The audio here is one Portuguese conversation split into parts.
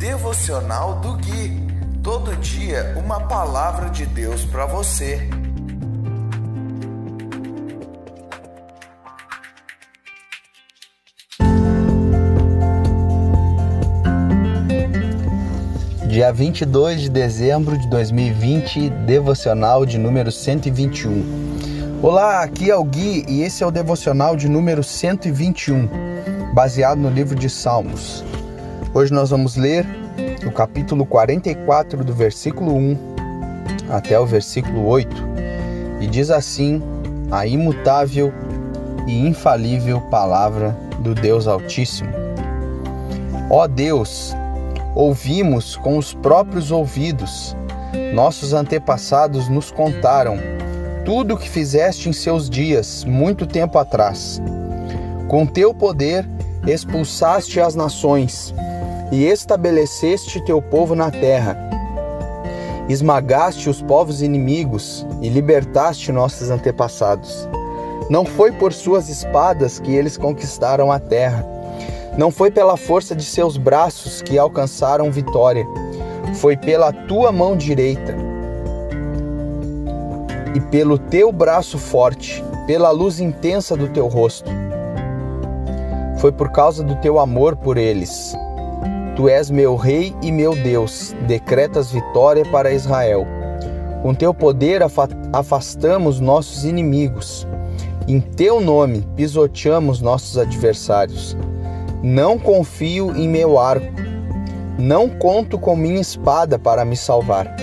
Devocional do Gui. Todo dia uma palavra de Deus para você. Dia 22 de dezembro de 2020, devocional de número 121. Olá, aqui é o Gui e esse é o devocional de número 121, baseado no livro de Salmos. Hoje nós vamos ler o capítulo 44 do versículo 1 até o versículo 8 e diz assim a imutável e infalível palavra do Deus Altíssimo. Ó Deus, ouvimos com os próprios ouvidos. Nossos antepassados nos contaram tudo o que fizeste em seus dias, muito tempo atrás. Com teu poder expulsaste as nações e estabeleceste teu povo na terra. Esmagaste os povos inimigos e libertaste nossos antepassados. Não foi por suas espadas que eles conquistaram a terra não foi pela força de seus braços que alcançaram vitória, foi pela tua mão direita e pelo teu braço forte, pela luz intensa do teu rosto. Foi por causa do teu amor por eles. Tu és meu rei e meu Deus, decretas vitória para Israel. Com teu poder afastamos nossos inimigos. Em teu nome pisoteamos nossos adversários. Não confio em meu arco, não conto com minha espada para me salvar.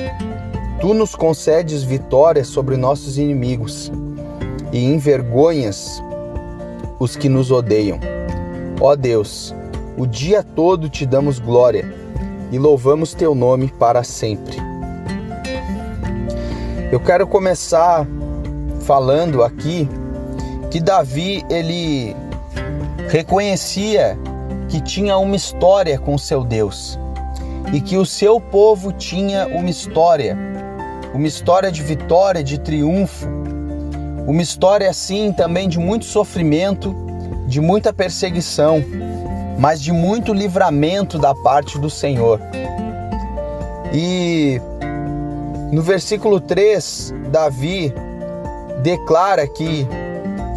Tu nos concedes vitória sobre nossos inimigos e envergonhas os que nos odeiam. Ó Deus, o dia todo te damos glória e louvamos teu nome para sempre. Eu quero começar falando aqui que Davi ele reconhecia que tinha uma história com seu Deus e que o seu povo tinha uma história, uma história de vitória, de triunfo, uma história assim também de muito sofrimento, de muita perseguição, mas de muito livramento da parte do Senhor. E no versículo 3, Davi declara que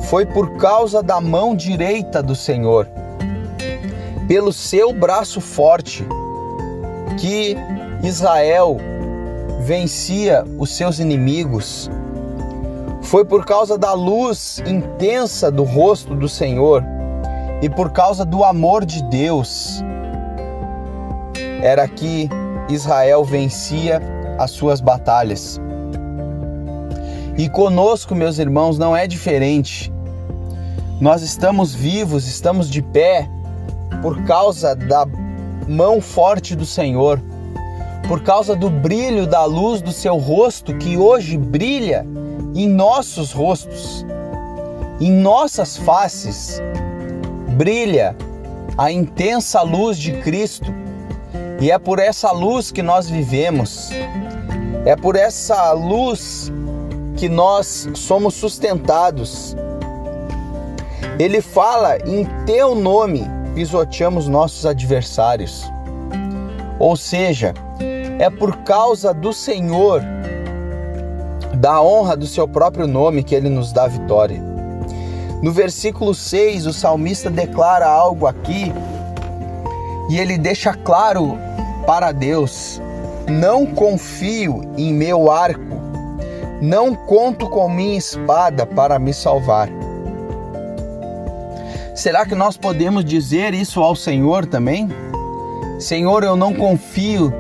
foi por causa da mão direita do Senhor pelo seu braço forte que Israel vencia os seus inimigos. Foi por causa da luz intensa do rosto do Senhor e por causa do amor de Deus era que Israel vencia as suas batalhas. E conosco, meus irmãos, não é diferente. Nós estamos vivos, estamos de pé por causa da mão forte do Senhor, por causa do brilho da luz do seu rosto que hoje brilha em nossos rostos, em nossas faces, brilha a intensa luz de Cristo. E é por essa luz que nós vivemos, é por essa luz que nós somos sustentados. Ele fala em teu nome pisoteamos nossos adversários. Ou seja, é por causa do Senhor, da honra do seu próprio nome, que ele nos dá vitória. No versículo 6, o salmista declara algo aqui e ele deixa claro para Deus: Não confio em meu arco, não conto com minha espada para me salvar. Será que nós podemos dizer isso ao Senhor também? Senhor, eu não confio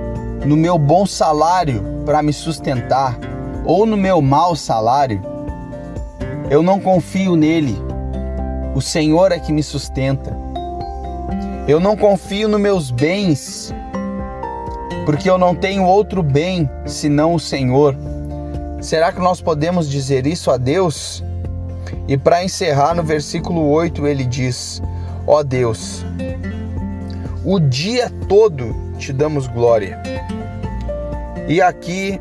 no meu bom salário para me sustentar ou no meu mau salário. Eu não confio nele. O Senhor é que me sustenta. Eu não confio nos meus bens, porque eu não tenho outro bem senão o Senhor. Será que nós podemos dizer isso a Deus? E para encerrar, no versículo 8, ele diz: Ó oh Deus, o dia todo te damos glória. E aqui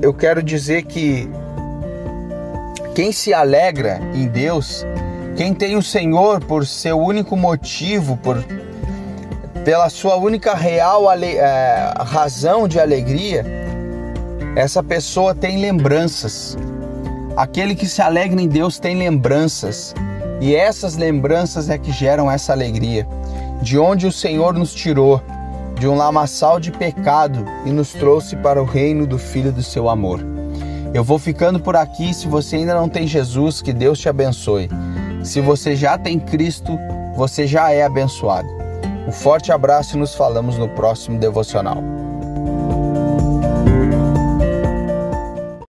eu quero dizer que quem se alegra em Deus, quem tem o Senhor por seu único motivo, por pela sua única real é, razão de alegria, essa pessoa tem lembranças. Aquele que se alegra em Deus tem lembranças. E essas lembranças é que geram essa alegria. De onde o Senhor nos tirou, de um lamaçal de pecado e nos trouxe para o reino do Filho do seu amor. Eu vou ficando por aqui. Se você ainda não tem Jesus, que Deus te abençoe. Se você já tem Cristo, você já é abençoado. Um forte abraço e nos falamos no próximo devocional.